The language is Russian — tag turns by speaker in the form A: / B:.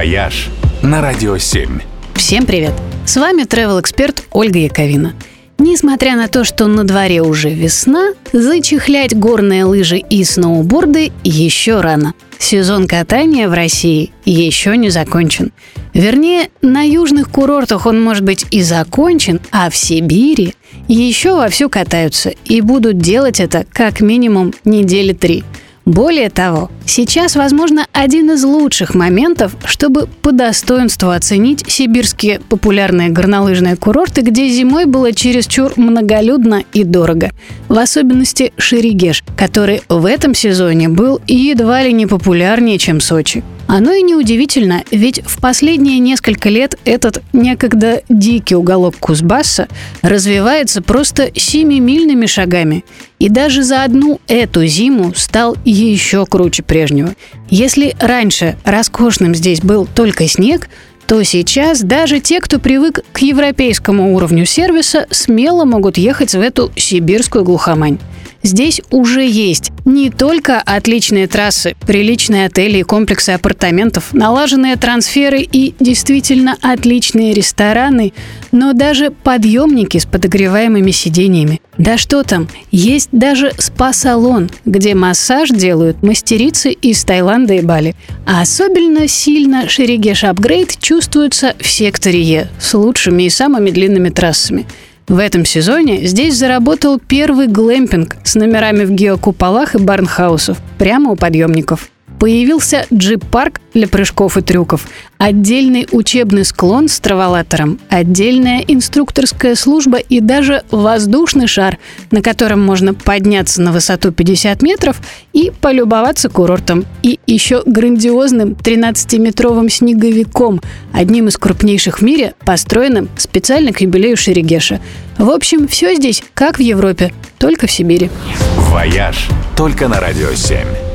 A: «Вояж» на Радио 7.
B: Всем привет! С вами travel эксперт Ольга Яковина. Несмотря на то, что на дворе уже весна, зачехлять горные лыжи и сноуборды еще рано. Сезон катания в России еще не закончен. Вернее, на южных курортах он может быть и закончен, а в Сибири еще вовсю катаются и будут делать это как минимум недели три – более того, сейчас, возможно, один из лучших моментов, чтобы по достоинству оценить сибирские популярные горнолыжные курорты, где зимой было чересчур многолюдно и дорого. В особенности Шерегеш, который в этом сезоне был едва ли не популярнее, чем Сочи. Оно и неудивительно, ведь в последние несколько лет этот некогда дикий уголок Кузбасса развивается просто семимильными шагами. И даже за одну эту зиму стал еще круче прежнего. Если раньше роскошным здесь был только снег, то сейчас даже те, кто привык к европейскому уровню сервиса, смело могут ехать в эту сибирскую глухомань. Здесь уже есть не только отличные трассы, приличные отели и комплексы апартаментов, налаженные трансферы и действительно отличные рестораны, но даже подъемники с подогреваемыми сидениями. Да что там, есть даже спа-салон, где массаж делают мастерицы из Таиланда и Бали. А особенно сильно Шерегеш Апгрейд чувствуется в секторе Е с лучшими и самыми длинными трассами – в этом сезоне здесь заработал первый глэмпинг с номерами в геокуполах и барнхаусов прямо у подъемников. Появился джип-парк для прыжков и трюков, отдельный учебный склон с траволатором, отдельная инструкторская служба и даже воздушный шар, на котором можно подняться на высоту 50 метров и полюбоваться курортом. И еще грандиозным 13-метровым снеговиком, одним из крупнейших в мире, построенным специально к юбилею Шерегеша. В общем, все здесь как в Европе, только в Сибири.
A: «Вояж» только на «Радио 7».